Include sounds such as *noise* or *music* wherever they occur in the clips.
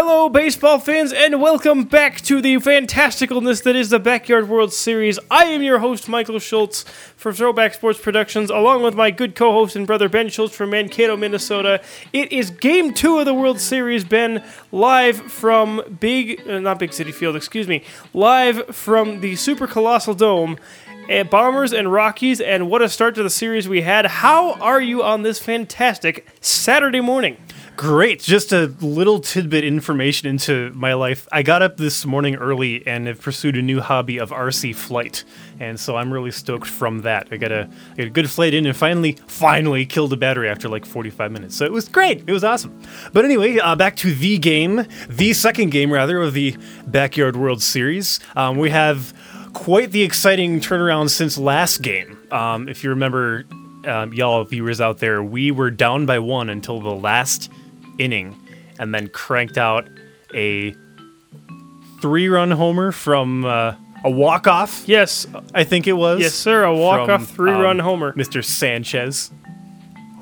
Hello, baseball fans, and welcome back to the fantasticalness that is the Backyard World Series. I am your host, Michael Schultz for Throwback Sports Productions, along with my good co host and brother, Ben Schultz from Mankato, Minnesota. It is game two of the World Series, Ben, live from Big, uh, not Big City Field, excuse me, live from the Super Colossal Dome. And Bombers and Rockies, and what a start to the series we had. How are you on this fantastic Saturday morning? Great. Just a little tidbit information into my life. I got up this morning early and have pursued a new hobby of RC flight. And so I'm really stoked from that. I got a, I got a good flight in and finally, finally killed a battery after like 45 minutes. So it was great. It was awesome. But anyway, uh, back to the game, the second game rather, of the Backyard World Series. Um, we have quite the exciting turnaround since last game. Um, if you remember, um, y'all viewers out there, we were down by one until the last inning and then cranked out a three run homer from uh, a walk off. Yes, I think it was. yes, sir, a walk-off from, three-run um, homer. Mr. Sanchez.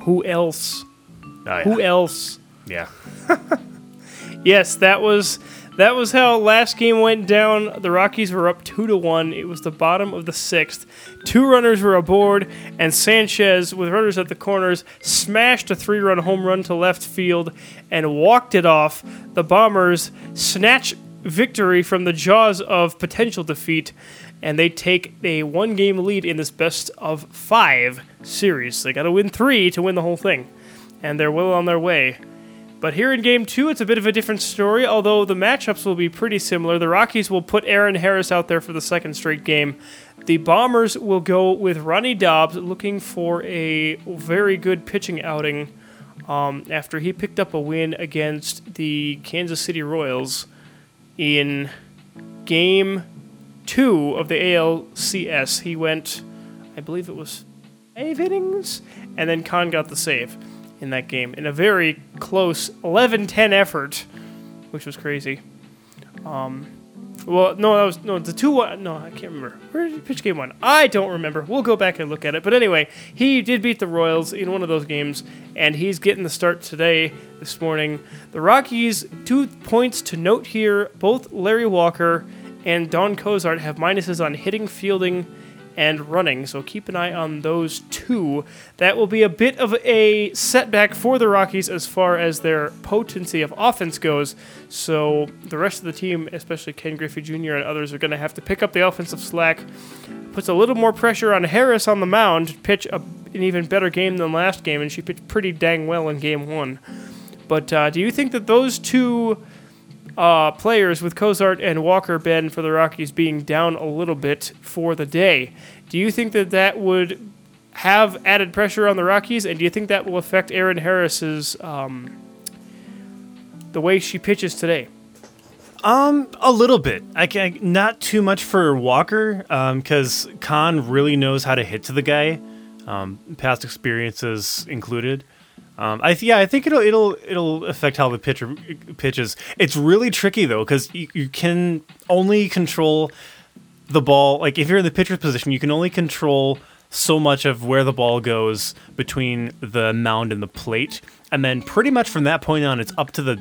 Who else? Oh, yeah. Who else? Yeah. *laughs* Yes, that was that was how last game went down. The Rockies were up two to one. It was the bottom of the sixth. Two runners were aboard, and Sanchez, with runners at the corners, smashed a three-run home run to left field and walked it off. The Bombers snatch victory from the jaws of potential defeat, and they take a one-game lead in this best of five series. They got to win three to win the whole thing, and they're well on their way. But here in game two, it's a bit of a different story, although the matchups will be pretty similar. The Rockies will put Aaron Harris out there for the second straight game. The Bombers will go with Ronnie Dobbs looking for a very good pitching outing um, after he picked up a win against the Kansas City Royals in game two of the ALCS. He went, I believe it was five innings, and then Khan got the save in that game in a very close 11-10 effort, which was crazy. Um, well, no, that was no the two one. No, I can't remember. Where did he pitch game one? I don't remember. We'll go back and look at it. But anyway, he did beat the Royals in one of those games, and he's getting the start today, this morning. The Rockies, two points to note here. Both Larry Walker and Don Cozart have minuses on hitting, fielding, and running. So keep an eye on those two. That will be a bit of a setback for the Rockies as far as their potency of offense goes. So the rest of the team, especially Ken Griffey Jr. and others, are going to have to pick up the offensive slack. Puts a little more pressure on Harris on the mound to pitch a, an even better game than last game, and she pitched pretty dang well in game one. But uh, do you think that those two uh, players with Cozart and Walker Ben for the Rockies being down a little bit for the day. Do you think that that would have added pressure on the Rockies, and do you think that will affect Aaron Harris's um, the way she pitches today? Um, a little bit. I can not too much for Walker, because Khan really knows how to hit to the guy, um, past experiences included. Um, I th- yeah, I think it'll it'll it'll affect how the pitcher pitches. It's really tricky though, because you, you can only control the ball. Like if you're in the pitcher's position, you can only control so much of where the ball goes between the mound and the plate, and then pretty much from that point on, it's up to the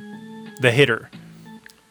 the hitter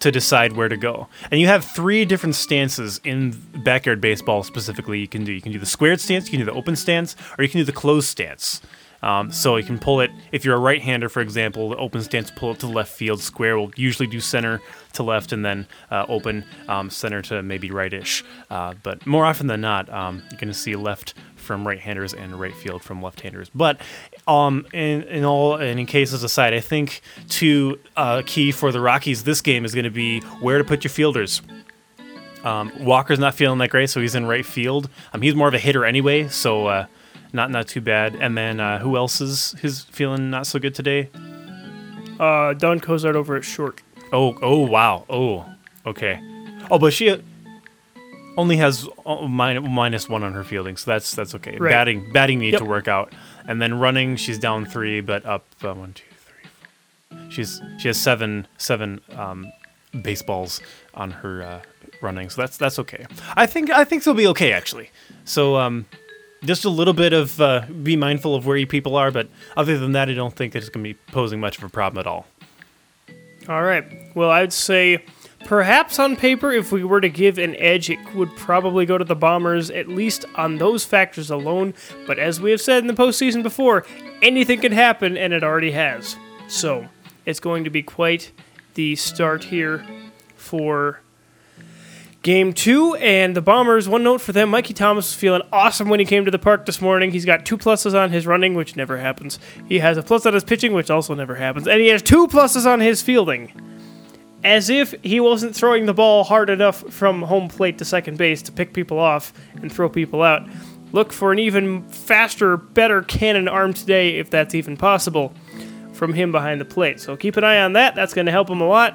to decide where to go. And you have three different stances in backyard baseball specifically you can do. You can do the squared stance, you can do the open stance, or you can do the closed stance. Um, so you can pull it, if you're a right hander, for example, the open stance, pull it to the left field. Square will usually do center to left and then uh, open um, center to maybe rightish. Uh, but more often than not, um, you're going to see left from right handers and right field from left handers. But um, in, in all and in cases aside, I think two uh, key for the Rockies this game is going to be where to put your fielders. Um, Walker's not feeling that great, so he's in right field. Um, he's more of a hitter anyway, so uh, not not too bad. And then uh, who else is his feeling not so good today? Uh, Don Cozart over at short. Oh oh wow oh okay. Oh, but she only has uh, minus one on her fielding, so that's that's okay. Right. Batting batting need Yep. to work out, and then running she's down three, but up uh, one two three. Four. She's she has seven seven um, baseballs on her uh, running, so that's that's okay. I think I think they'll be okay actually. So um, just a little bit of uh, be mindful of where you people are, but other than that, I don't think it's going to be posing much of a problem at all. All right. Well, I'd say perhaps on paper, if we were to give an edge, it would probably go to the Bombers, at least on those factors alone. But as we have said in the postseason before, anything can happen, and it already has. So it's going to be quite the start here for Game two, and the Bombers, one note for them Mikey Thomas was feeling awesome when he came to the park this morning. He's got two pluses on his running, which never happens. He has a plus on his pitching, which also never happens. And he has two pluses on his fielding. As if he wasn't throwing the ball hard enough from home plate to second base to pick people off and throw people out. Look for an even faster, better cannon arm today, if that's even possible, from him behind the plate. So keep an eye on that. That's going to help him a lot.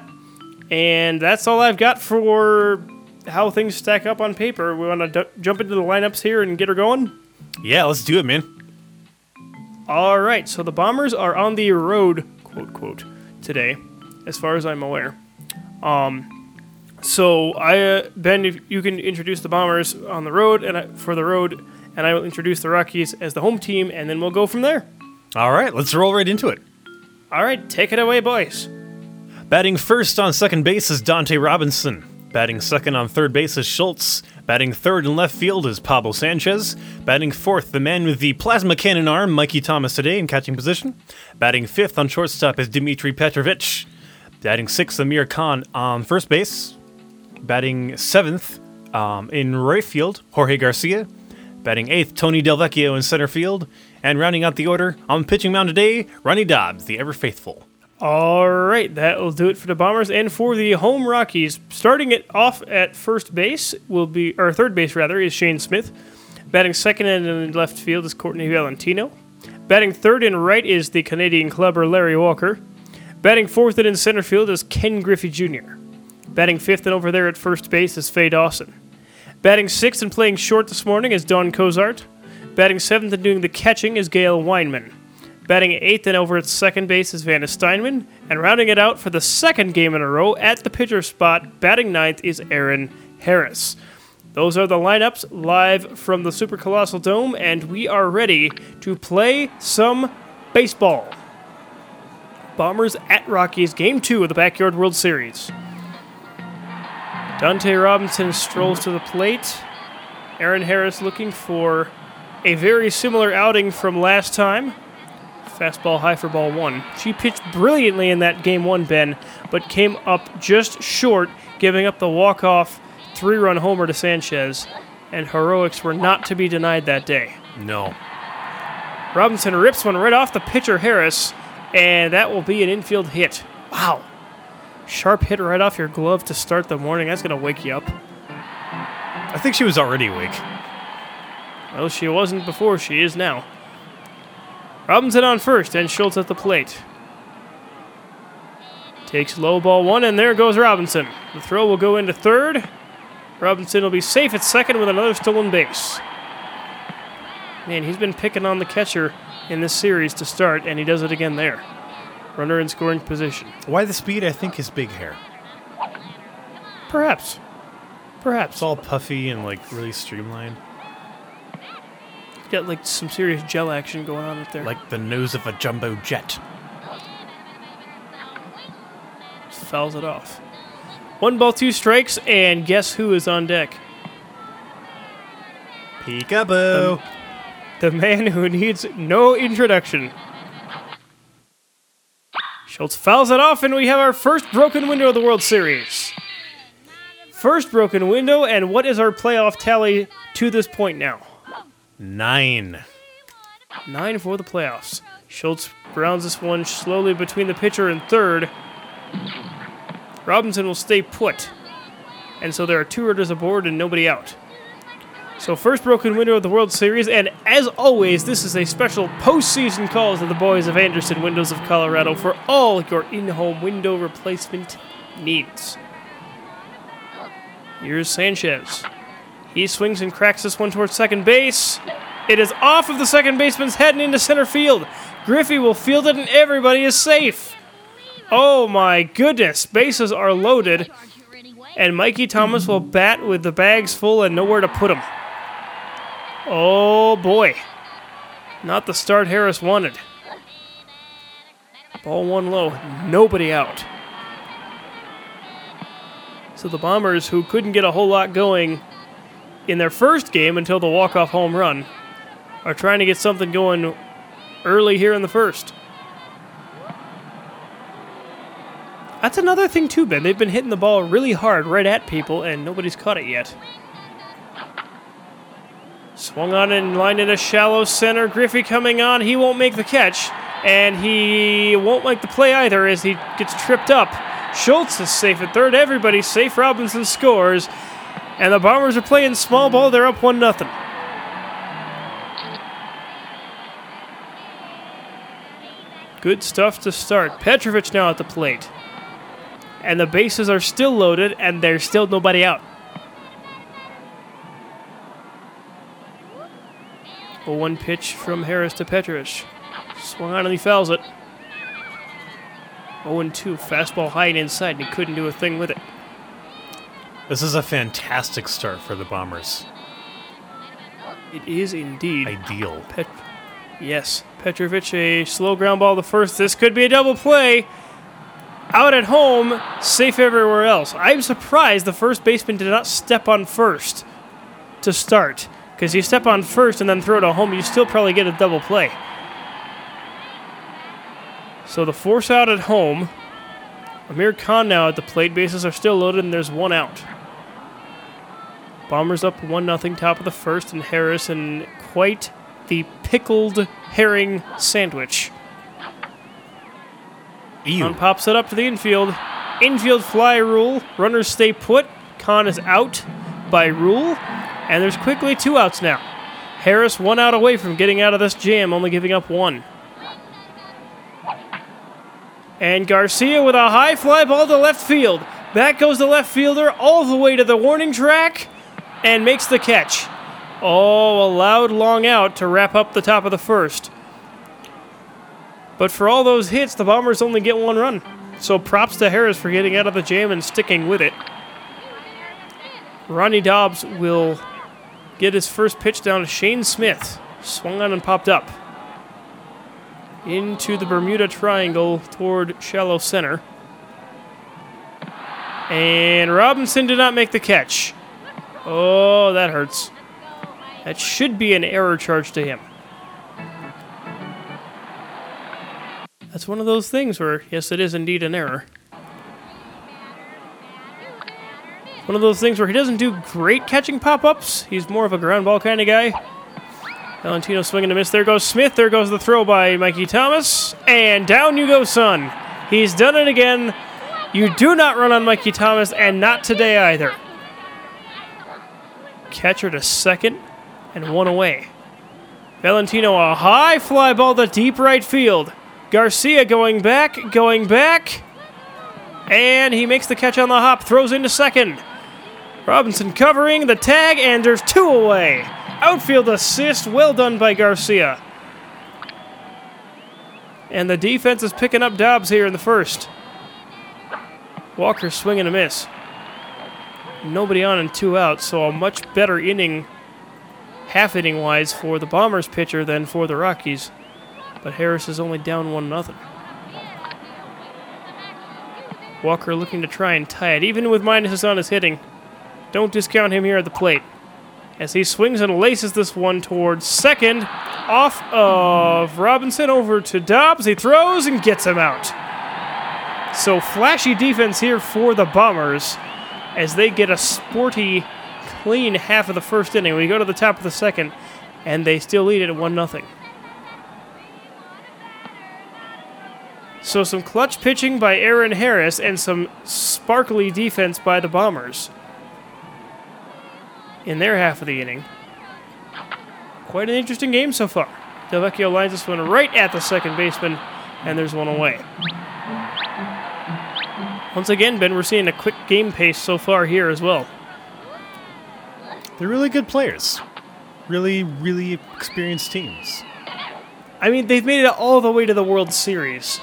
And that's all I've got for how things stack up on paper. We want to d- jump into the lineups here and get her going. Yeah, let's do it, man. All right, so the Bombers are on the road, quote quote, today, as far as I'm aware. Um, so I, uh, Ben, if you can introduce the Bombers on the road and I, for the road, and I will introduce the Rockies as the home team, and then we'll go from there. All right, let's roll right into it. All right, take it away, boys. Batting first on second base is Dante Robinson. Batting second on third base is Schultz. Batting third in left field is Pablo Sanchez. Batting fourth, the man with the plasma cannon arm, Mikey Thomas today in catching position. Batting fifth on shortstop is Dmitri Petrovich. Batting sixth, Amir Khan on first base. Batting seventh um, in right field, Jorge Garcia. Batting eighth, Tony Delvecchio in center field. And rounding out the order on pitching mound today, Ronnie Dobbs, the ever faithful. All right, that will do it for the Bombers and for the home Rockies. Starting it off at first base will be, or third base rather, is Shane Smith. Batting second and in left field is Courtney Valentino. Batting third and right is the Canadian clubber Larry Walker. Batting fourth and in center field is Ken Griffey Jr. Batting fifth and over there at first base is Faye Dawson. Batting sixth and playing short this morning is Don Cozart. Batting seventh and doing the catching is Gail Weinman. Batting eighth and over at second base is Vanna Steinman. And rounding it out for the second game in a row at the pitcher spot, batting ninth is Aaron Harris. Those are the lineups live from the Super Colossal Dome, and we are ready to play some baseball. Bombers at Rockies, game two of the Backyard World Series. Dante Robinson strolls to the plate. Aaron Harris looking for a very similar outing from last time. Fastball high for ball one. She pitched brilliantly in that game one, Ben, but came up just short, giving up the walk-off three-run homer to Sanchez, and heroics were not to be denied that day. No. Robinson rips one right off the pitcher Harris, and that will be an infield hit. Wow. Sharp hit right off your glove to start the morning. That's going to wake you up. I think she was already awake. Well, she wasn't before. She is now. Robinson on first, and Schultz at the plate. Takes low ball one, and there goes Robinson. The throw will go into third. Robinson will be safe at second with another stolen base. Man, he's been picking on the catcher in this series to start, and he does it again there. Runner in scoring position. Why the speed? I think his big hair. Perhaps. Perhaps. It's all puffy and like really streamlined. Got like some serious gel action going on up there. Like the nose of a jumbo jet. Just fouls it off. One ball, two strikes, and guess who is on deck? Peekaboo. Um, the man who needs no introduction. Schultz fouls it off, and we have our first broken window of the World Series. First broken window, and what is our playoff tally to this point now? Nine. Nine for the playoffs. Schultz grounds this one slowly between the pitcher and third. Robinson will stay put. And so there are two runners aboard and nobody out. So first broken window of the World Series, and as always, this is a special postseason call to the boys of Andersen Windows of Colorado for all your in-home window replacement needs. Here's Sanchez. He swings and cracks this one towards second base. It is off of the second baseman's head and into center field. Griffey will field it, and everybody is safe. Oh my goodness, bases are loaded, and Mikey Thomas will bat with the bags full and nowhere to put them. Oh boy. Not the start Harris wanted. Ball one low, nobody out. So the Bombers, who couldn't get a whole lot going in their first game until the walk-off home run, are trying to get something going early here in the first. That's another thing too, Ben. They've been hitting the ball really hard right at people, and nobody's caught it yet. Swung on and lined in a shallow center. Griffey coming on. He won't make the catch, and he won't make the play either as he gets tripped up. Schultz is safe at third. Everybody's safe. Robinson scores, and the Bombers are playing small ball. They're up one nothing. Good stuff to start. Petrovich now at the plate. And the bases are still loaded, and there's still nobody out. A one pitch from Harris to Petrovich. Swung on and he fouls it. 0 2. Fastball high and inside, and he couldn't do a thing with it. This is a fantastic start for the Bombers. It is indeed. Ideal. Pet- yes. Petrovich, a slow ground ball to first. This could be a double play. Out at home, safe everywhere else. I'm surprised the first baseman did not step on first to start. Because you step on first and then throw it at home, you still probably get a double play. So the force out at home. Amir Khan now at the plate. Bases are still loaded and there's one out. Bombers up 1 0, top of the first, and Harris and quite the pickled herring sandwich. Ew. Khan pops it up to the infield. Infield fly rule. Runners stay put. Khan is out by rule. And there's quickly two outs now. Harris one out away from getting out of this jam, only giving up one. And Garcia with a high fly ball to left field. Back goes the left fielder all the way to the warning track and makes the catch. Oh, a loud long out to wrap up the top of the first. But for all those hits, the Bombers only get one run. So props to Harris for getting out of the jam and sticking with it. Ronnie Dobbs will get his first pitch down to Shane Smith. Swung on and popped up. Into the Bermuda Triangle toward shallow center. And Robinson did not make the catch. Oh, that hurts. That should be an error charge to him. That's one of those things where, yes, it is indeed an error. One of those things where he doesn't do great catching pop ups. He's more of a ground ball kind of guy. Valentino swinging to miss. There goes Smith. There goes the throw by Mikey Thomas. And down you go, son. He's done it again. You do not run on Mikey Thomas, and not today either. Catcher to second, and one away. Valentino, a high fly ball to deep right field. Garcia going back, going back. And he makes the catch on the hop, throws into second. Robinson covering the tag, and there's two away. Outfield assist, well done by Garcia. And the defense is picking up Dobbs here in the first. Walker swinging a miss. Nobody on and two out, so a much better inning, half inning wise, for the Bombers pitcher than for the Rockies. But Harris is only down one nothing. Walker looking to try and tie it, even with minuses on his hitting. Don't discount him here at the plate. As he swings and laces this one towards second, off of Robinson over to Dobbs. He throws and gets him out. So flashy defense here for the Bombers as they get a sporty, clean half of the first inning. We go to the top of the second, and they still lead it at 1 0. So some clutch pitching by Aaron Harris and some sparkly defense by the Bombers in their half of the inning. Quite an interesting game so far. Delvecchio lines this one right at the second baseman, and there's one away. Once again, Ben, we're seeing a quick game pace so far here as well. They're really good players. Really, really experienced teams. I mean, they've made it all the way to the World Series.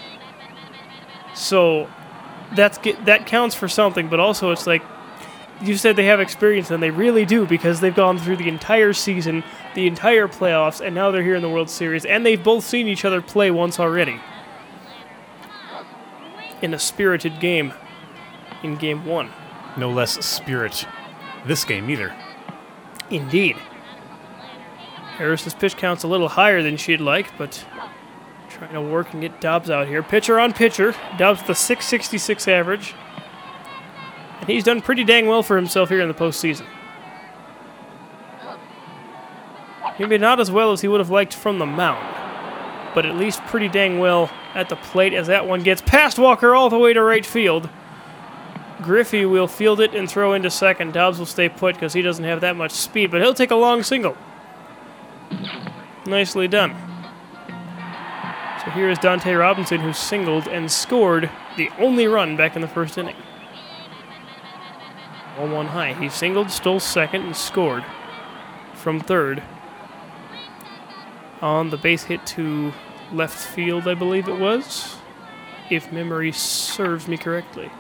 So that's that counts for something, but also it's like you said they have experience, and they really do because they've gone through the entire season, the entire playoffs, and now they're here in the World Series, and they've both seen each other play once already in a spirited game in Game One. no less spirit this game either. Indeed. Harris's pitch count's a little higher than she'd like, but trying to work and get Dobbs out here. Pitcher on pitcher. Dobbs with a 666 average. And he's done pretty dang well for himself here in the postseason. Maybe not as well as he would have liked from the mound, but at least pretty dang well at the plate as that one gets past Walker all the way to right field. Griffey will field it and throw into second. Dobbs will stay put because he doesn't have that much speed, but he'll take a long single. Nicely done. So here is Dante Robinson who singled and scored the only run back in the first inning. 1 1 high. He singled, stole second, and scored from third on the base hit to left field, I believe it was, if memory serves me correctly.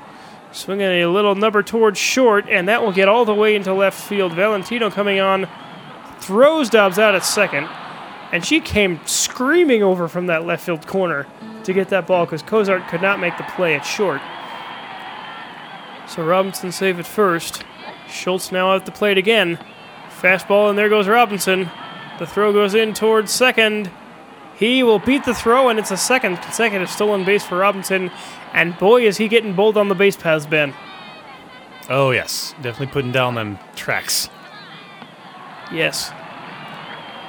Swinging a little number towards short, and that will get all the way into left field. Valentino coming on, throws Dobbs out at second, and she came screaming over from that left field corner to get that ball because Cozart could not make the play at short. So Robinson save at first. Schultz now at the plate again. Fastball, and there goes Robinson. The throw goes in towards second. He will beat the throw, and it's a second consecutive stolen base for Robinson. And boy, is he getting bold on the base paths, Ben. Oh, yes. Definitely putting down them tracks. Yes.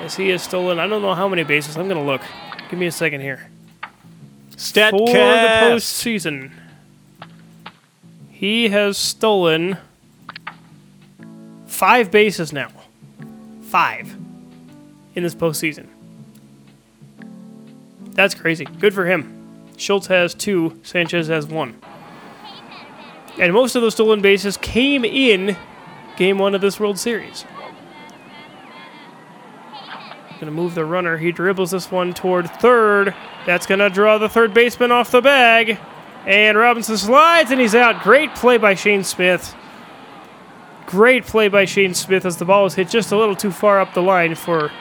As he has stolen, I don't know how many bases. I'm going to look. Give me a second here. Statcast. For the postseason, he has stolen five bases now. Five in this postseason. That's crazy. Good for him. Schultz has two, Sanchez has one. And most of those stolen bases came in game one of this World Series. Gonna move the runner. He dribbles this one toward third. That's gonna draw the third baseman off the bag. And Robinson slides and he's out. Great play by Shane Smith. Great play by Shane Smith as the ball was hit just a little too far up the line for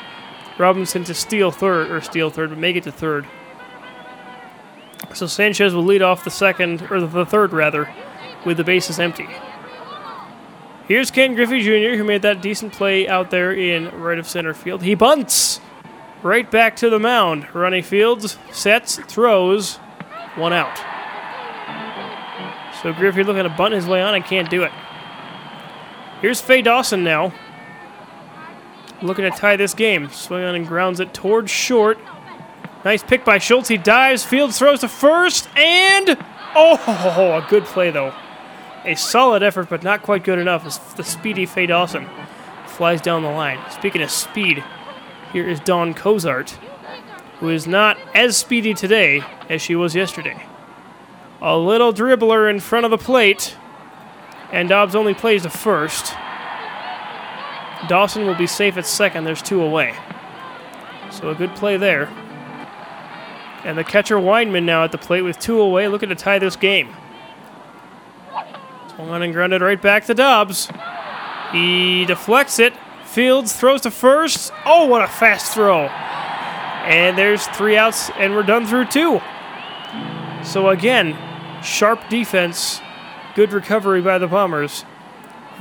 Robinson to steal third, or steal third, but make it to third. So Sanchez will lead off the second, or the third rather, with the bases empty. Here's Ken Griffey Jr., who made that decent play out there in right of center field. He bunts right back to the mound. Running fields, sets, throws, one out. So Griffey looking to bunt his way on and can't do it. Here's Faye Dawson now. Looking to tie this game. Swing on and grounds it towards short. Nice pick by Schultz. He dives, fields, throws to first, and oh, a good play though. A solid effort, but not quite good enough as the speedy Faye Dawson flies down the line. Speaking of speed, here is Dawn Cozart, who is not as speedy today as she was yesterday. A little dribbler in front of the plate, and Dobbs only plays the first. Dawson will be safe at second. There's two away. So a good play there. And the catcher Weinman now at the plate with two away, looking to tie this game. Swung on and grounded right back to Dobbs. He deflects it. Fields throws to first. Oh, what a fast throw. And there's three outs, and we're done through two. So again, sharp defense, good recovery by the Bombers.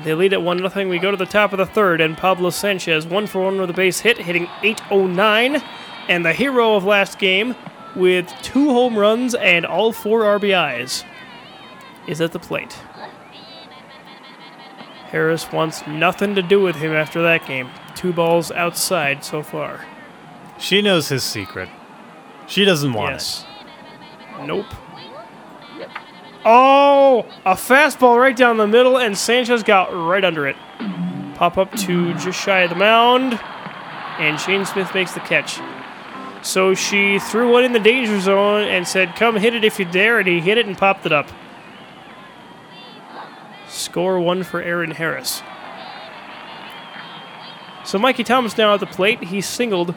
They lead at 1 0. We go to the top of the third, and Pablo Sanchez, one for one with a base hit, hitting 809. And the hero of last game, with two home runs and all four RBIs, is at the plate. Harris wants nothing to do with him after that game. Two balls outside so far. She knows his secret. She doesn't want yes. Nope. Oh, a fastball right down the middle, and Sanchez got right under it. Pop up to just shy of the mound, and Shane Smith makes the catch. So she threw one in the danger zone and said, Come hit it if you dare, and he hit it and popped it up. Score one for Aaron Harris. So Mikey Thomas now at the plate. He singled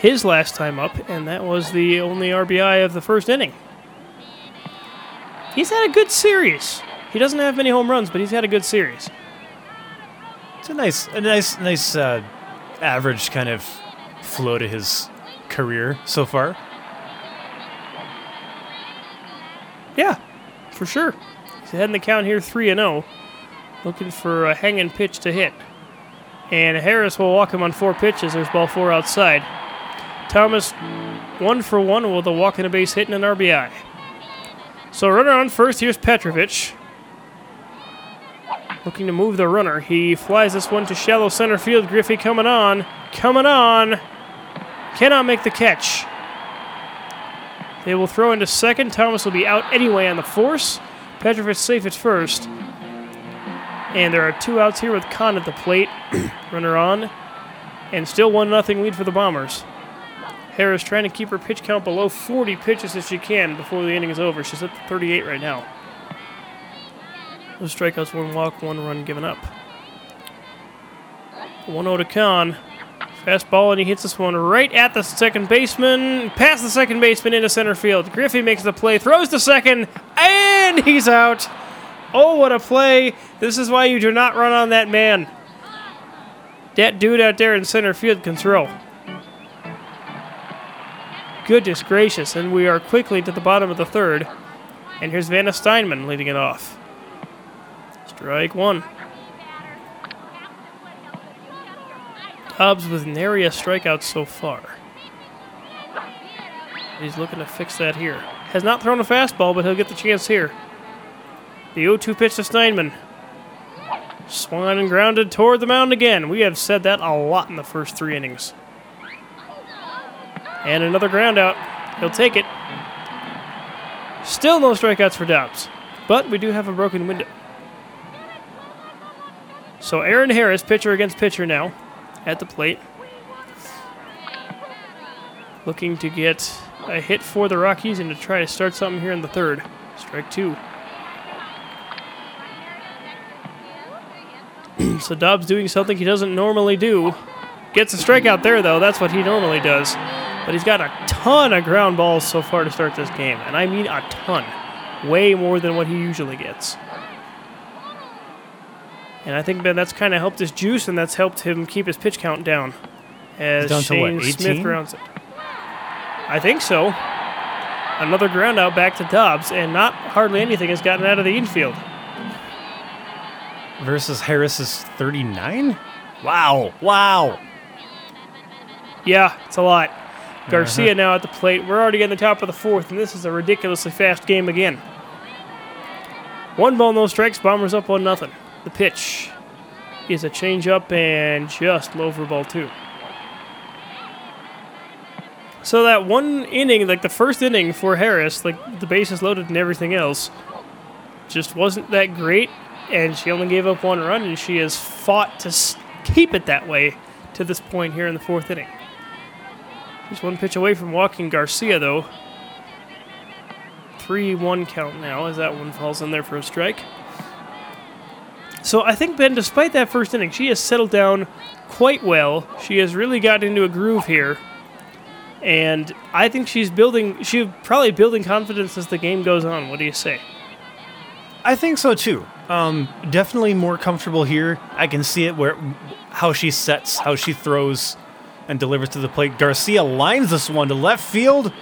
his last time up, and that was the only RBI of the first inning. He's had a good series. He doesn't have many home runs, but he's had a good series. It's a nice, a nice, nice uh, average kind of flow to his career so far. Yeah, for sure. He's ahead in the count here, 3 and 0. Looking for a hanging pitch to hit. And Harris will walk him on four pitches. There's ball four outside. Thomas, one for one with a walk and a base hit and an RBI. So runner on first. Here's Petrovich. Looking to move the runner. He flies this one to shallow center field. Griffey coming on. Coming on. Cannot make the catch. They will throw into second. Thomas will be out anyway on the force. Petrovich safe at first. And there are two outs here with Khan at the plate. *clears throat* Runner on. And still 1 0 lead for the Bombers. Harris trying to keep her pitch count below 40 pitches if she can before the inning is over. She's at 38 right now. No strikeouts, one walk, one run given up. 1 0 to Khan. Fastball, and he hits this one right at the second baseman. Past the second baseman into center field. Griffey makes the play, throws to second, and he's out. Oh, what a play. This is why you do not run on that man. That dude out there in center field can throw. Goodness gracious, and we are quickly to the bottom of the third. And here's Vanna Steinman leading it off. Strike one. Dobbs with nary a strikeout so far. He's looking to fix that here. Has not thrown a fastball, but he'll get the chance here. The 0 2 pitch to Steinman. Swung and grounded toward the mound again. We have said that a lot in the first three innings. And another ground out. He'll take it. Still no strikeouts for Dobbs. But we do have a broken window. So Aaron Harris, pitcher against pitcher now, at the plate. Looking to get a hit for the Rockies and to try to start something here in the third. Strike two. *clears throat* so Dobbs doing something he doesn't normally do. Gets a strikeout there, though. That's what he normally does. But he's got a ton of ground balls so far to start this game. And I mean a ton. Way more than what he usually gets. And I think Ben, that's kind of helped his juice, and that's helped him keep his pitch count down. As Down Shane what, Smith 18? grounds it. I think so. Another ground out back to Dobbs, and not hardly anything has gotten out of the infield. Versus Harris's 39? Wow. Wow. Yeah, it's a lot. Garcia uh-huh. now at the plate. We're already in the top of the fourth, and this is a ridiculously fast game again. One ball, no strikes. Bombers up on nothing. The pitch is a changeup and just low for ball two. So that one inning, like the first inning for Harris, like the bases loaded and everything else, just wasn't that great, and she only gave up one run, and she has fought to keep it that way to this point here in the fourth inning. Just one pitch away from walking Garcia, though. 3 1 count now as that one falls in there for a strike. So I think, Ben, despite that first inning, she has settled down quite well. She has really gotten into a groove here. And I think she's building, she's probably building confidence as the game goes on. What do you say? I think so too. Um, definitely more comfortable here. I can see it where how she sets, how she throws, and delivers to the plate. Garcia lines this one to left field.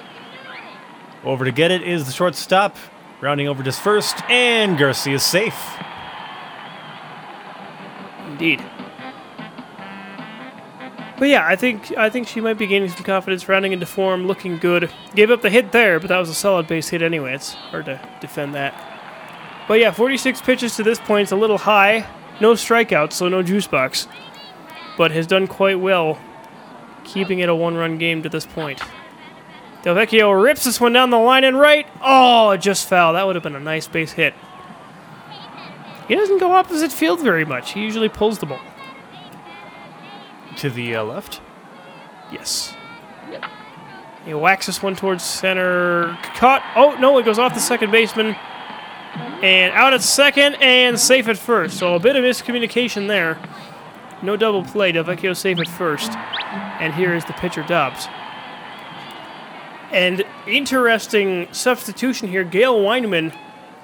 Over to get it is the shortstop, rounding over just first, and Garcia is safe. Indeed. But yeah, I think I think she might be gaining some confidence, rounding into form, looking good. Gave up the hit there, but that was a solid base hit anyway. It's hard to defend that. But yeah, 46 pitches to this point. It's a little high. No strikeouts, so no juice box. But has done quite well, keeping it a one-run game to this point. Delvecchio rips this one down the line and right. Oh, it just foul. That would have been a nice base hit. He doesn't go opposite field very much. He usually pulls the ball. To the uh, left. Yes. He whacks this one towards center. Caught. Oh, no, it goes off the second baseman. And out at second and safe at first. So a bit of miscommunication there. No double play. Delvecchio safe at first. And here is the pitcher, Dobbs. And interesting substitution here. Gail Weinman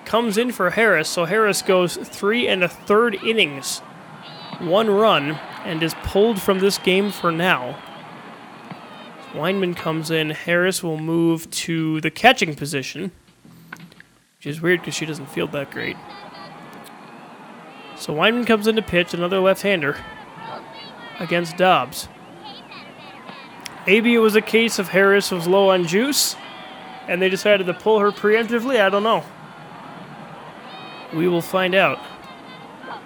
comes in for Harris. So Harris goes three and a third innings. One run and is pulled from this game for now. Weinman comes in. Harris will move to the catching position. which is weird because she doesn't field that great. So Weinman comes in to pitch, another left-hander against Dobbs. Maybe it was a case of Harris was low on juice, and they decided to pull her preemptively. I don't know. We will find out.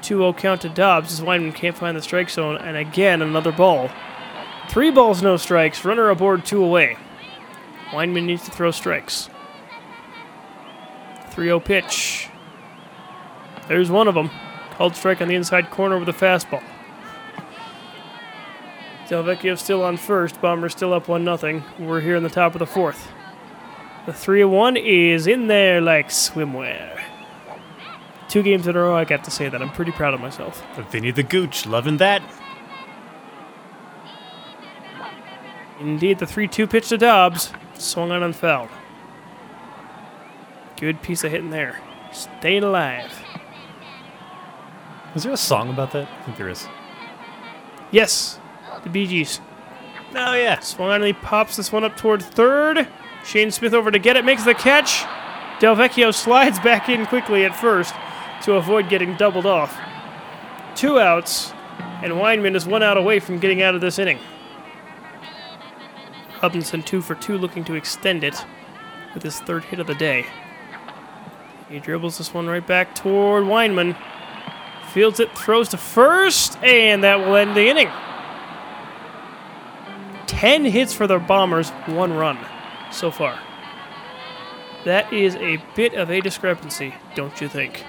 2-0 count to Dobbs as Weinman can't find the strike zone, and again another ball. Three balls, no strikes. Runner aboard, two away. Weinman needs to throw strikes. 3 0 pitch. There's one of them. Called strike on the inside corner with a fastball. Delvecchio still on first. Bombers still up 1 0. We're here in the top of the fourth. The 3 1 is in there like swimwear. Two games in a row, I got to say that. I'm pretty proud of myself. Vinny the Gooch, loving that. Indeed, the 3 2 pitch to Dobbs. Swung on and fouled. Good piece of hitting there. Staying alive. Is there a song about that? I think there is. Yes, the Bee Gees. Oh, and he pops this one up toward third. Shane Smith over to get it, makes the catch. Delvecchio slides *laughs* back in quickly at first to avoid getting doubled off. Two outs, and Weinman is one out away from getting out of this inning. Robinson two for two, looking to extend it with his third hit of the day. He dribbles this one right back toward Weinman. Fields it, throws to first, and that will end the inning. Ten hits for the Bombers, one run so far. That is a bit of a discrepancy, don't you think?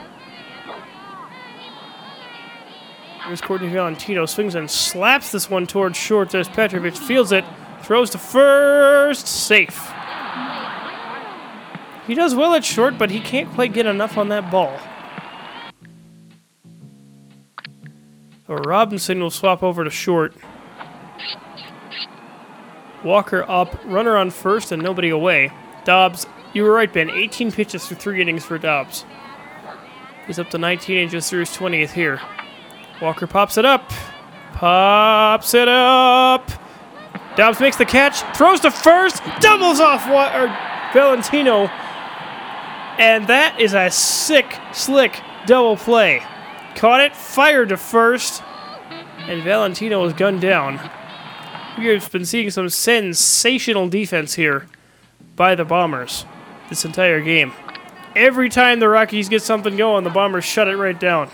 Here's Courtney Valentino, swings and slaps this one towards short. There's Petrovich, fields it, throws to first, safe. He does well at short, but he can't quite get enough on that ball. Robinson will swap over to short. Walker up, runner on first, and nobody away. Dobbs, you were right, Ben. 18 pitches through three innings for Dobbs. He's up to 19 and just through his 20th here. Walker pops it up. Pops it up. Dobbs makes the catch, throws to first, doubles off or Valentino. And that is a sick, slick double play. Caught it, fired to first, and Valentino was gunned down. We've been seeing some sensational defense here by the Bombers this entire game. Every time the Rockies get something going, the Bombers shut it right down.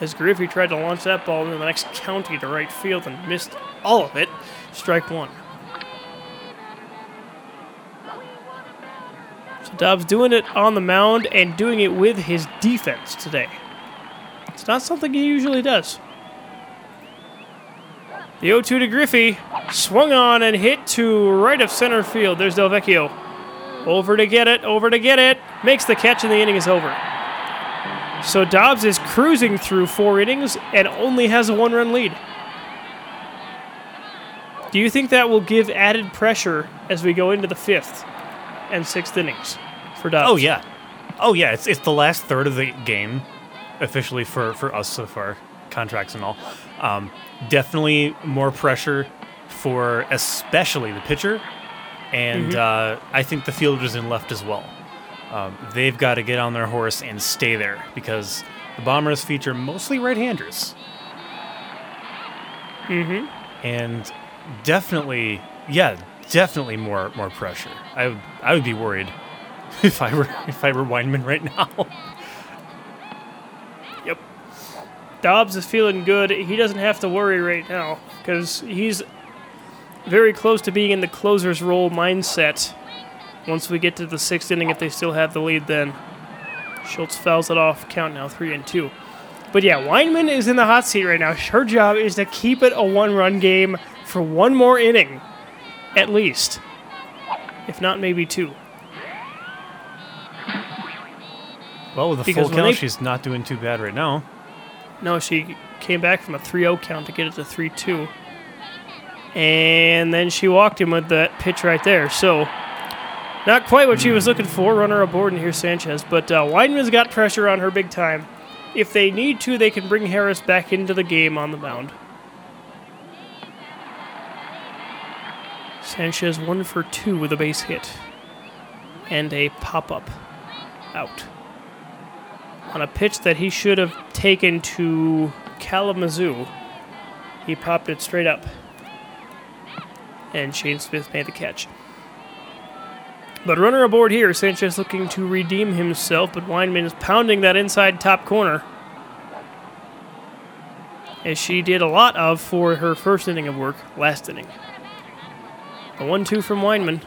As Griffey tried to launch that ball into the next county to right field and missed all of it, strike one. So Dobbs doing it on the mound and doing it with his defense today. It's not something he usually does. The 0 2 to Griffey. Swung on and hit to right of center field. There's Delvecchio. Over to get it, over to get it. Makes the catch, and the inning is over. So Dobbs is cruising through four innings and only has a one run lead. Do you think that will give added pressure as we go into the fifth and sixth innings for Dobbs? Oh, yeah. Oh, yeah. It's, it's the last third of the game officially for, for us so far, contracts and all. Um, definitely more pressure for especially the pitcher, and uh, I think the fielders in left as well. Um, they've got to get on their horse and stay there because the Bombers feature mostly right-handers. Mm-hmm. and definitely, yeah, definitely more more pressure. I would I would be worried *laughs* if I were if I were Weinman right *laughs* now. Yep. Dobbs is feeling good. He doesn't have to worry right now because he's very close to being in the closer's role mindset. Once we get to the sixth inning, if they still have the lead, then Schultz fouls it off. Count now three and two. But yeah, Weinman is in the hot seat right now. Her job is to keep it a one-run game for one more inning, at least, if not maybe two. well, with a Because full count, they- she's not doing too bad right now. No, she came back from a 3-0 count to get it to 3-2. And then she walked him with that pitch right there. So, not quite what she was looking for. Runner aboard, and here's Sanchez. But uh, Weinman's got pressure on her big time. If they need to, they can bring Harris back into the game on the mound. Sanchez one for two with a base hit. and a pop up out. On a pitch that he should have taken to Kalamazoo, he popped it straight up. And Shane Smith made the catch. But runner aboard here, Sanchez looking to redeem himself, but Weinman is pounding that inside top corner. As she did a lot of for her first inning of work last inning. A 1 2 from Weinman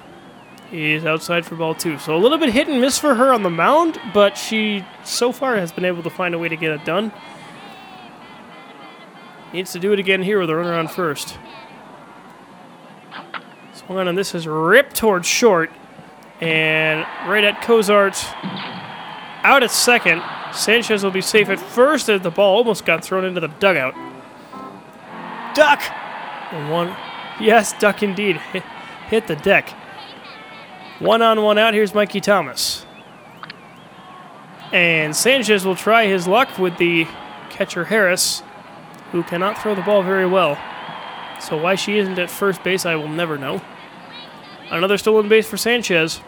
is outside for ball two. So a little bit hit and miss for her on the mound, but she so far has been able to find a way to get it done. Needs to do it again here with a runner on first. Swung on, and this is ripped towards short. And right at Cozart, out at second. Sanchez will be safe at first as the ball almost got thrown into the dugout. Duck! And one. Yes, duck indeed. Hit, *laughs* hit the deck. One on, one out. Here's Mikey Thomas. And Sanchez will try his luck with the catcher Harris, who cannot throw the ball very well. So why she isn't at first base, I will never know. Another stolen base for Sanchez.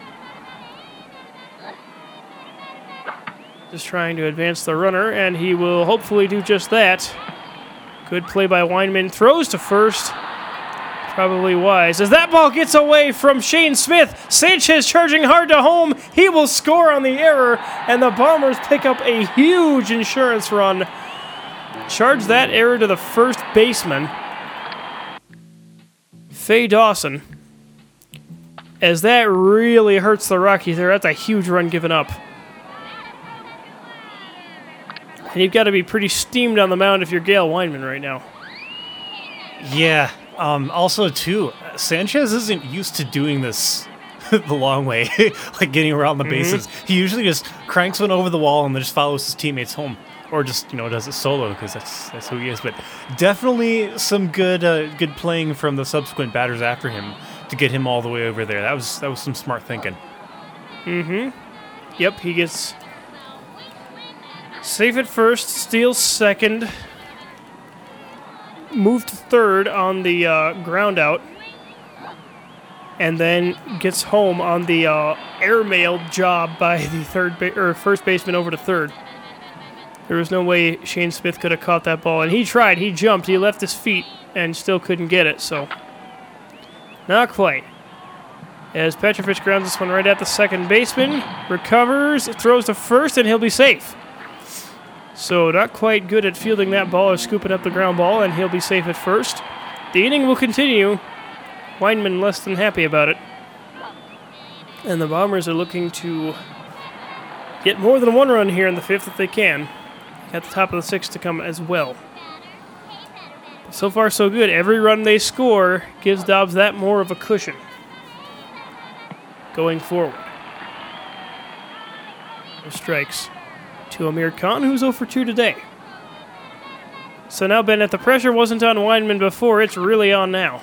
Just trying to advance the runner, and he will hopefully do just that. Good play by Weinman. Throws to first. Probably wise. As that ball gets away from Shane Smith, Sanchez charging hard to home. He will score on the error, and the Bombers pick up a huge insurance run. Charge that error to the first baseman, Faye Dawson. As that really hurts the Rockies there. That's a huge run given up. And you've got to be pretty steamed on the mound if you're Gail Weinman right now. Yeah. Um, also, too, Sanchez isn't used to doing this *laughs* the long way, *laughs* like getting around the bases. He usually just cranks one over the wall and then just follows his teammates home, or just you know does it solo because that's that's who he is. But definitely some good uh, good playing from the subsequent batters after him to get him all the way over there. That was that was some smart thinking. Mhm. Yep, he gets safe at first, steals second, moved third on the uh, ground out, and then gets home on the uh, airmail job by the third ba- or first baseman over to third. There was no way Shane Smith could have caught that ball, and he tried. He jumped. He left his feet and still couldn't get it. So, not quite. As Petrovich grounds this one right at the second baseman, recovers, throws to first, and he'll be safe. So not quite good at fielding that ball or scooping up the ground ball, and he'll be safe at first. The inning will continue. Weinman less than happy about it. And the Bombers are looking to get more than one run here in the fifth if they can. At the top of the sixth to come as well. So far, so good. Every run they score gives Dobbs that more of a cushion going forward. Strikes to Amir Khan, who's 0 for 2 today. So now, Ben, if the pressure wasn't on Weinman before, it's really on now.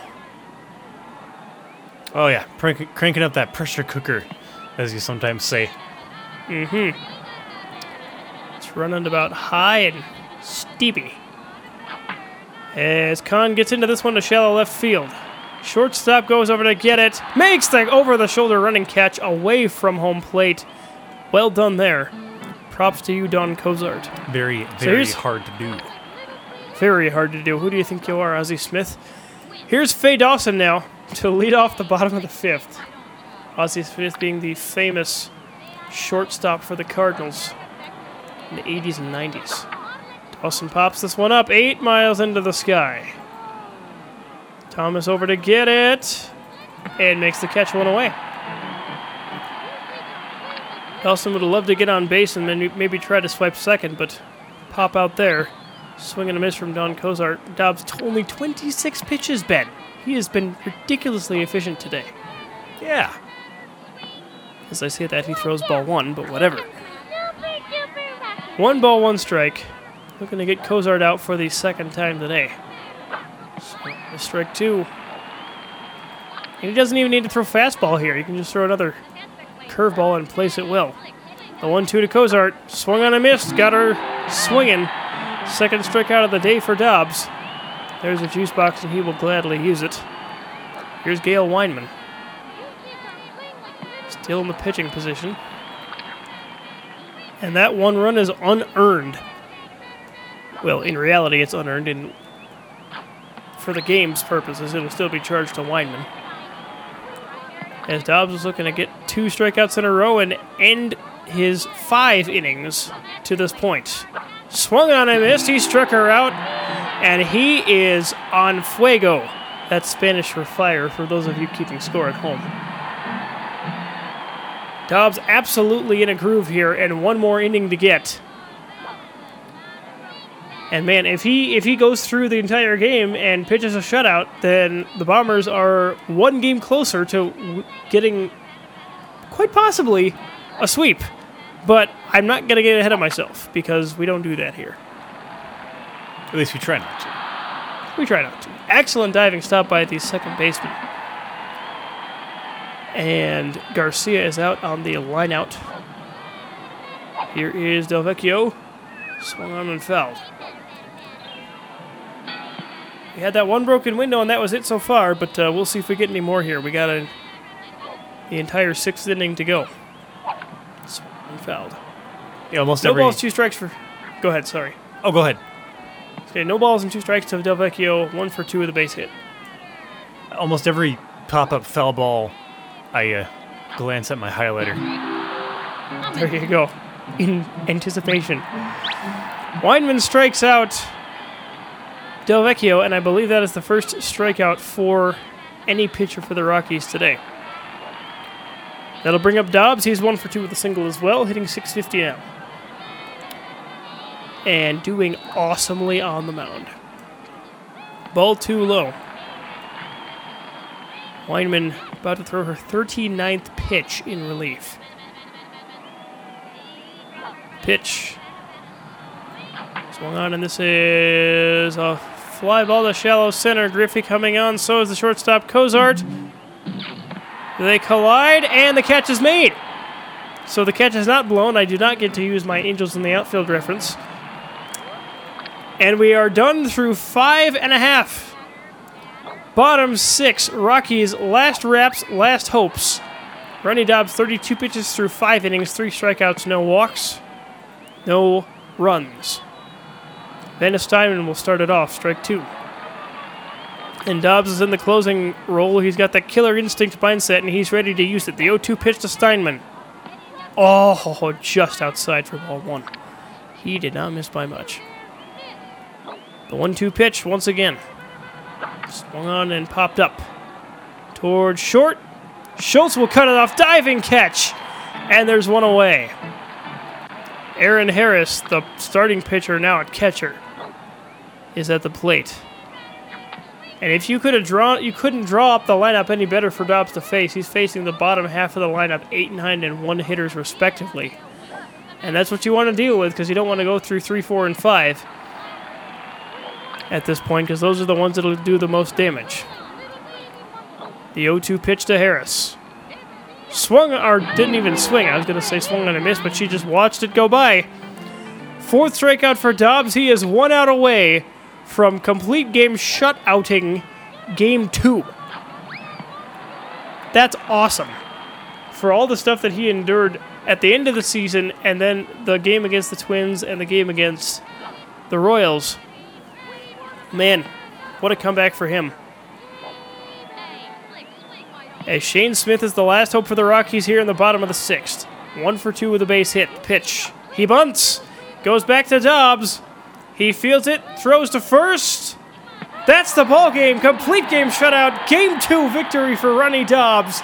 Oh yeah, crank, cranking up that pressure cooker, as you sometimes say. Mhm. It's running about high and steepy. As Khan gets into this one to shallow left field. Shortstop goes over to get it, makes the over the shoulder running catch away from home plate. Well done there. Props to you, Don Cozart. Very, very here's- hard to do. Very hard to do. Who do you think you are, Ozzie Smith? Here's Faye Dawson now to lead off the bottom of the fifth. Ozzie Smith being the famous shortstop for the Cardinals in the 80s and 90s. Dawson pops this one up eight miles into the sky. Thomas over to get it and makes the catch one away. Dawson would have loved to get on base and then maybe try to swipe second, but pop out there. Swing and a miss from Don Cozart. Dobbs only 26 pitches, Ben. He has been ridiculously efficient today. Yeah. As I say that, he throws ball one, but whatever. One ball, one strike. Looking to get Cozart out for the second time today. So, strike two. And he doesn't even need to throw fastball here. He can just throw another curveball and place it well. The one-two to Cozart. Swung on a miss. Got her swinging. Second strikeout of the day for Dobbs. There's a juice box, and he will gladly use it. Here's Gail Weinman. still in the pitching position. And that one run is unearned. Well, in reality, it's unearned, and for the game's purposes, it'll still be charged to Weinman. As Dobbs was looking to get two strikeouts in a row and end his five innings to this point. Swung on and missed. He struck her out, and he is on fuego. That's Spanish for fire for those of you keeping score at home. Dobbs absolutely in a groove here, and one more inning to get. And man, if he if he goes through the entire game and pitches a shutout, then the Bombers are one game closer to w- getting quite possibly a sweep. But I'm not gonna get ahead of myself because we don't do that here. At least we try not to. We try not to. Excellent diving stop by the second baseman. And Garcia is out on the line out. Here is Delvecchio. Swung on and fouled. We had that one broken window, and that was it so far, but uh, we'll see if we get any more here. We got a, the entire sixth inning to go. And fouled. Yeah, almost No every. balls, two strikes for. Go ahead, sorry. oh, go ahead. Okay, no balls and two strikes to Delvecchio, one for two with a base hit. Almost every pop-up foul ball, I uh, glance at my highlighter. There you go. In anticipation. Weinman strikes out Delvecchio, and I believe that is the first strikeout for any pitcher for the Rockies today. That'll bring up Dobbs. He's one for two with a single as well, hitting 650 now. And doing awesomely on the mound. Ball too low. Weinman about to throw her 39th pitch in relief. Pitch. Swung on, and this is a fly ball to shallow center. Griffey coming on, so is the shortstop Cozart. They collide, and the catch is made. So the catch is not blown. I do not get to use my Angels in the outfield reference. And we are done through five and a half. Bottom six, Rockies' last reps, last hopes. Ronnie Dobbs, 32 pitches through five innings, three strikeouts, no walks, no runs. Dennis Steinman will start it off, strike two. And Dobbs is in the closing role. He's got that killer instinct mindset, and he's ready to use it. The 0 2 pitch to Steinman. Oh, just outside for ball one. He did not miss by much. The 1 2 pitch once again. Swung on and popped up. Towards short. Schultz will cut it off. Diving catch. And there's one away. Aaron Harris, the starting pitcher now at catcher, is at the plate. And if you could have drawn, you couldn't draw up the lineup any better for Dobbs to face. He's facing the bottom half of the lineup, eight, and nine, and one hitters respectively. And that's what you want to deal with because you don't want to go through three, four, and five at this point because those are the ones that'll do the most damage. The 0-2 pitch to Harris. Swung or didn't even swing. I was going to say swung on a miss, but she just watched it go by. Fourth strikeout for Dobbs. He is one out away from complete game shutouting game two. That's awesome. For all the stuff that he endured at the end of the season and then the game against the Twins and the game against the Royals. Man, what a comeback for him. As Shane Smith is the last hope for the Rockies here in the bottom of the sixth. One for two with a base hit. Pitch. He bunts. Goes back to Dobbs. He fields it. Throws to first. That's the ball game. Complete game shutout. Game two victory for Ronnie Dobbs.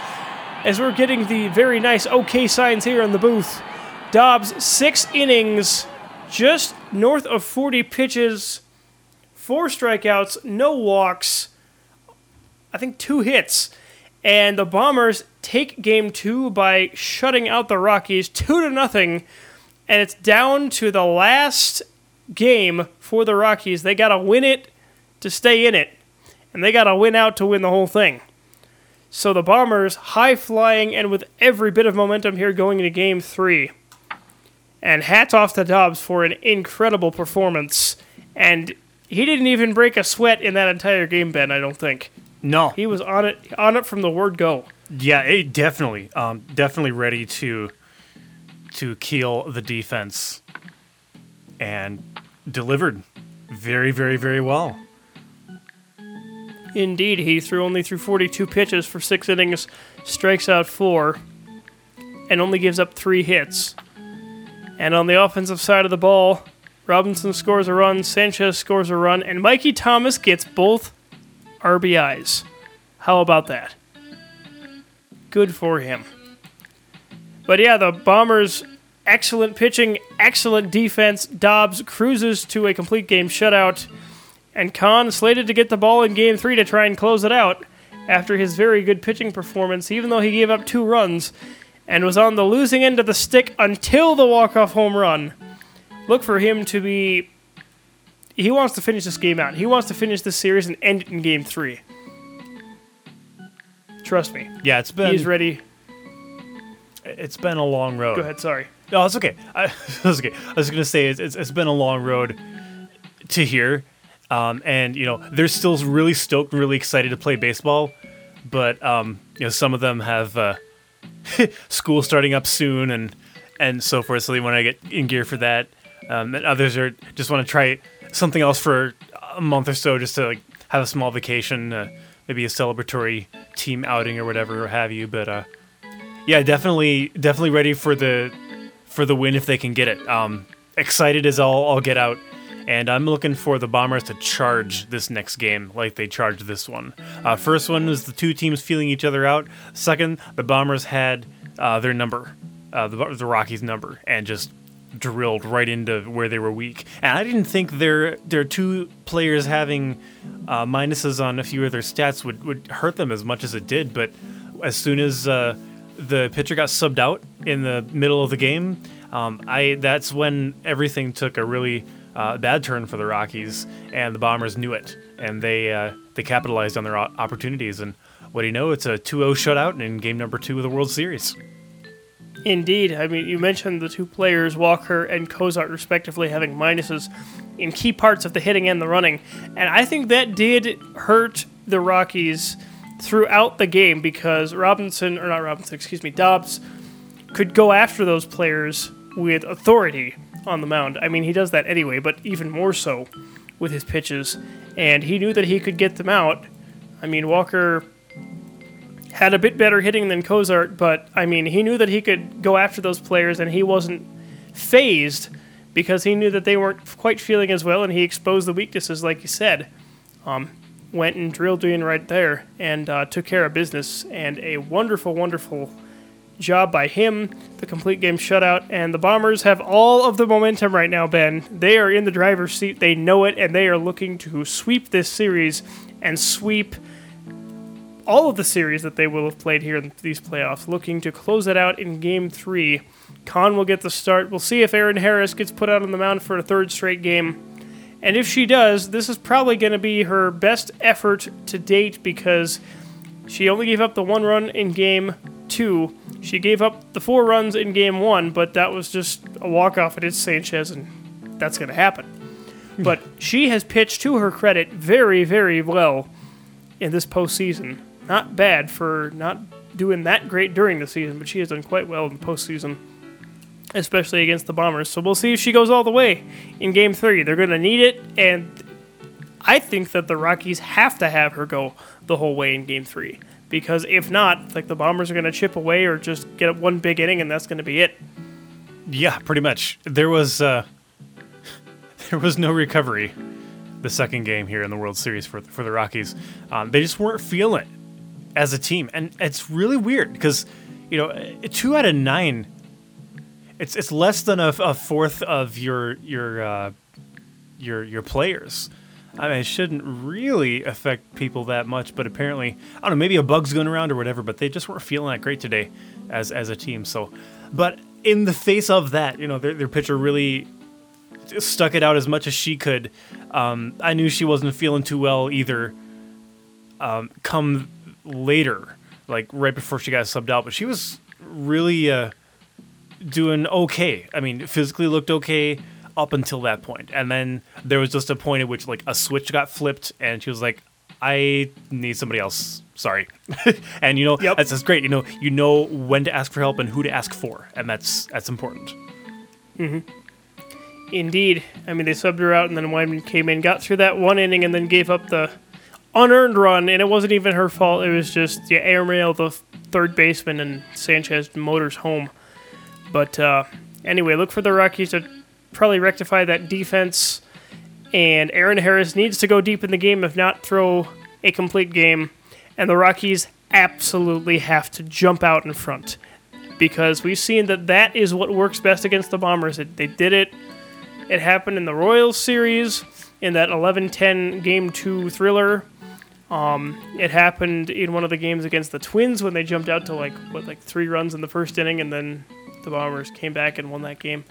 As we're getting the very nice OK signs here in the booth. Dobbs, six innings, just north of 40 pitches, four strikeouts, no walks, I think two hits. And the Bombers take game two by shutting out the Rockies two to nothing. And it's down to the last game for the Rockies. They got to win it to stay in it. And they got to win out to win the whole thing. So the Bombers, high flying and with every bit of momentum here going into game three. And hats off to Dobbs for an incredible performance. And he didn't even break a sweat in that entire game, Ben, I don't think. No, He was on it on it from the word go. Yeah, it definitely, um, definitely ready to to keel the defense, and delivered very, very, very well. Indeed, he threw only threw 42 pitches for six innings, strikes out four, and only gives up three hits. And on the offensive side of the ball, Robinson scores a run, Sanchez scores a run, and Mikey Thomas gets both RBIs. How about that? Good for him. But yeah, the Bombers' excellent pitching, excellent defense. Dobbs cruises to a complete game shutout, and Khan slated to get the ball in game three to try and close it out after his very good pitching performance, even though he gave up two runs and was on the losing end of the stick until the walk-off home run. Look for him to be. He wants to finish this game out. He wants to finish this series and end it in game three. Trust me. Yeah, it's been He's ready. it's been a long road. Go ahead, sorry. No, it's okay. I, *laughs* it's okay. I was gonna say it's, it's, it's been a long road to here, um, and you know they're still really stoked really excited to play baseball, but um, you know some of them have uh, *laughs* school starting up soon and and so forth, so they want to get in gear for that. Um, and others are just want to try something else for a month or so, just to like have a small vacation, uh, maybe a celebratory team outing or whatever or have you. But uh, yeah, definitely, definitely ready for the for the win if they can get it. Um, excited as all I'll get out, and I'm looking for the Bombers to charge this next game like they charged this one. Uh, first one was the two teams feeling each other out. Second, the Bombers had uh, their number, uh, the, the Rockies' number, and just drilled right into where they were weak. And I didn't think their their two players having uh, minuses on a few of their stats would, would hurt them as much as it did. But as soon as uh, the pitcher got subbed out in the middle of the game, um, I that's when everything took a really uh, bad turn for the Rockies, and the Bombers knew it, and they uh, they capitalized on their opportunities. And what do you know? It's a 2-0 shutout in game number two of the World Series. Indeed. I mean, you mentioned the two players, Walker and Cozart, respectively, having minuses in key parts of the hitting and the running. And I think that did hurt the Rockies throughout the game because Robinson, or not Robinson, excuse me, Dobbs could go after those players with authority on the mound. I mean, he does that anyway, but even more so with his pitches. And he knew that he could get them out. I mean, Walker had a bit better hitting than Cozart, but I mean, he knew that he could go after those players, and he wasn't phased because he knew that they weren't quite feeling as well, and he exposed the weaknesses, like you said. Um, went and drilled in right there and uh, took care of business, and a wonderful, wonderful job by him. The complete game shutout, and the Bombers have all of the momentum right now, Ben. They are in the driver's seat, they know it, and they are looking to sweep this series and sweep all of the series that they will have played here in these playoffs, looking to close it out in game three. Khan will get the start. We'll see if Aaron Harris gets put out on the mound for a third straight game. And if she does, this is probably going to be her best effort to date because she only gave up the one run in game two. She gave up the four runs in game one, but that was just a walk off against Sanchez, and that's going to happen. Hmm. But she has pitched to her credit very, very well in this postseason. Not bad for not doing that great during the season, but she has done quite well in the postseason, especially against the Bombers. So we'll see if she goes all the way in Game Three. They're going to need it, and I think that the Rockies have to have her go the whole way in Game Three because if not, like the Bombers are going to chip away or just get one big inning, and that's going to be it. Yeah, pretty much. There was uh, *laughs* there was no recovery the second game here in the World Series for for the Rockies. Um, they just weren't feeling it as a team, and it's really weird because you know two out of nine. It's it's less than a, a fourth of your your uh, your your players. I mean, it shouldn't really affect people that much, but apparently, I don't know, maybe a bug's going around or whatever. But they just weren't feeling that great today, as as a team. So, but in the face of that, you know, their their pitcher really stuck it out as much as she could. Um, I knew she wasn't feeling too well either. Um, come later, like right before she got subbed out, but she was really uh, doing okay. I mean, physically looked okay up until that point, and then there was just a point at which like a switch got flipped, and she was like, I need somebody else. Sorry. *laughs* and you know, Yep. that's, that's great. You know, you know when to ask for help and who to ask for, and that's that's important. Hmm. Indeed. I mean, they subbed her out, and then Weinman came in, got through that one inning, and then gave up the unearned run. And it wasn't even her fault. It was just the yeah, Airmail, the third baseman, and Sanchez motors home. But uh, anyway, look for the Rockies to probably rectify that defense. And Aaron Harris needs to go deep in the game, if not throw a complete game. And the Rockies absolutely have to jump out in front because we've seen that that is what works best against the Bombers. It, they did it. It happened in the Royals series in that 11-10 game 2 thriller. Um, it happened in one of the games against the Twins when they jumped out to like what like 3 runs in the first inning and then the Bombers came back and won that game.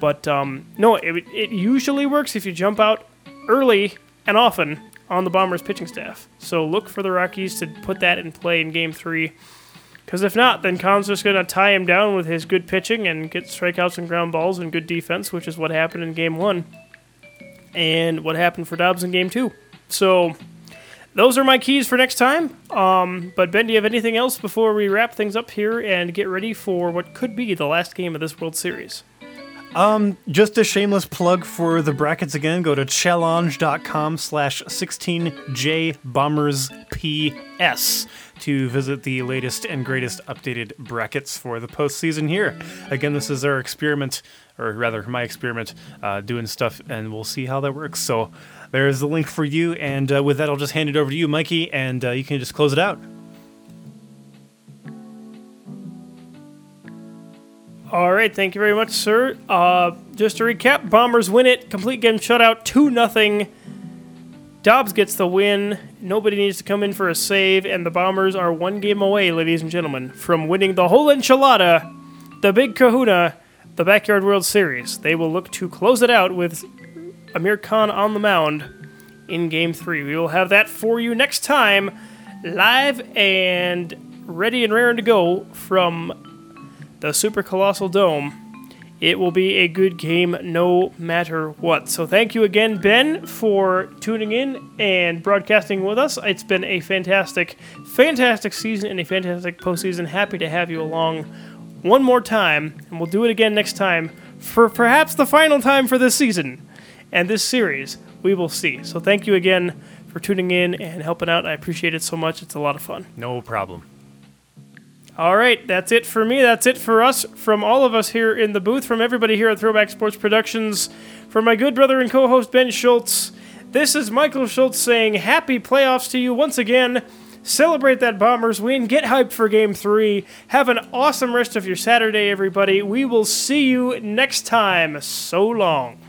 But um, no, it, it usually works if you jump out early and often on the Bombers pitching staff. So look for the Rockies to put that in play in game 3. Because if not, then Khan's is going to tie him down with his good pitching and get strikeouts and ground balls and good defense, which is what happened in game one and what happened for Dobbs in game two. So those are my keys for next time. Um, but Ben, do you have anything else before we wrap things up here and get ready for what could be the last game of this World Series? Just a shameless plug for the brackets again. Go to challenge.com slash 16J Bombers PS to visit the latest and greatest updated brackets for the postseason here. Again, this is our experiment, or rather, my experiment, uh, doing stuff, and we'll see how that works. So there's the link for you. And uh, with that, I'll just hand it over to you, Mikey, and uh, you can just close it out. All right, thank you very much, sir. Uh, just to recap, Bombers win it. Complete game shutout, 2 nothing. Dobbs gets the win. Nobody needs to come in for a save, and the Bombers are one game away, ladies and gentlemen, from winning the whole enchilada, the big kahuna, the Backyard World Series. They will look to close it out with Amir Khan on the mound in game three. We will have that for you next time, live and ready and raring to go from the Super Colossal Dome. It will be a good game no matter what. So thank you again, Ben, for tuning in and broadcasting with us. It's been a fantastic, fantastic season and a fantastic postseason. Happy to have you along one more time, and we'll do it again next time for perhaps the final time for this season and this series. We will see. So thank you again for tuning in and helping out. I appreciate it so much. It's a lot of fun. No problem. All right, that's it for me. That's it for us. From all of us here in the booth, from everybody here at Throwback Sports Productions, from my good brother and co host Ben Schultz, this is Michael Schultz saying happy playoffs to you once again. Celebrate that Bombers win. Get hyped for game three. Have an awesome rest of your Saturday, everybody. We will see you next time. So long.